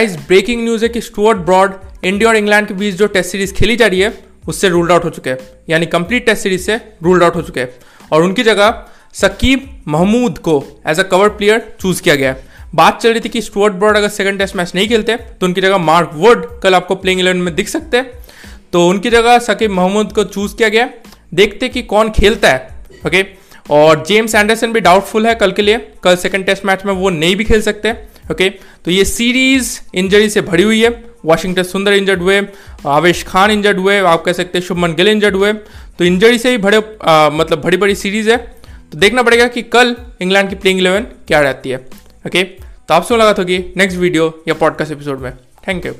Guys breaking news है कि Stuart Broad India और इंग्लैंड के बीच जो टेस्ट सीरीज़ खेली जा रही है, उससे रूल्ड आउट हो चुके हैं। यानी कंप्लीट टेस्ट सीरीज़ से रूल्ड आउट हो चुके हैं। और उनकी जगह सकीब महमूद को as a cover player choose किया गया है। बात चल रही थी कि स्टुअर्ट ब्रॉड अगर सेकंड टेस्ट मैच नहीं खेलते तो उनकी जगह मार्क वुड कल आपको प्लेइंग इलेवन में दिख सकते हैं। तो उनकी जगह सकीब महमूद को चूज़ किया गया देखते कि कौन खेलता है ओके और जेम्स एंडरसन भी डाउटफुल है कल के लिए। कल सेकंड टेस्ट मैच में वो नहीं भी खेल सकते। ओके तो ये सीरीज़ इंजरी से भरी हुई है। वाशिंगटन सुंदर इंजर्ड हुए, आवेश खान इंजर्ड हुए, आप कह सकते हैं शुभमन गिल इंजर्ड हुए। तो इंजरी से ही भरे मतलब बड़ी बड़ी सीरीज़ है। तो देखना पड़ेगा कि कल इंग्लैंड की प्लेइंग इलेवन क्या रहती है। ओके तो आपसे मुलाकात होगी नेक्स्ट वीडियो या पॉडकास्ट एपिसोड में। Thank you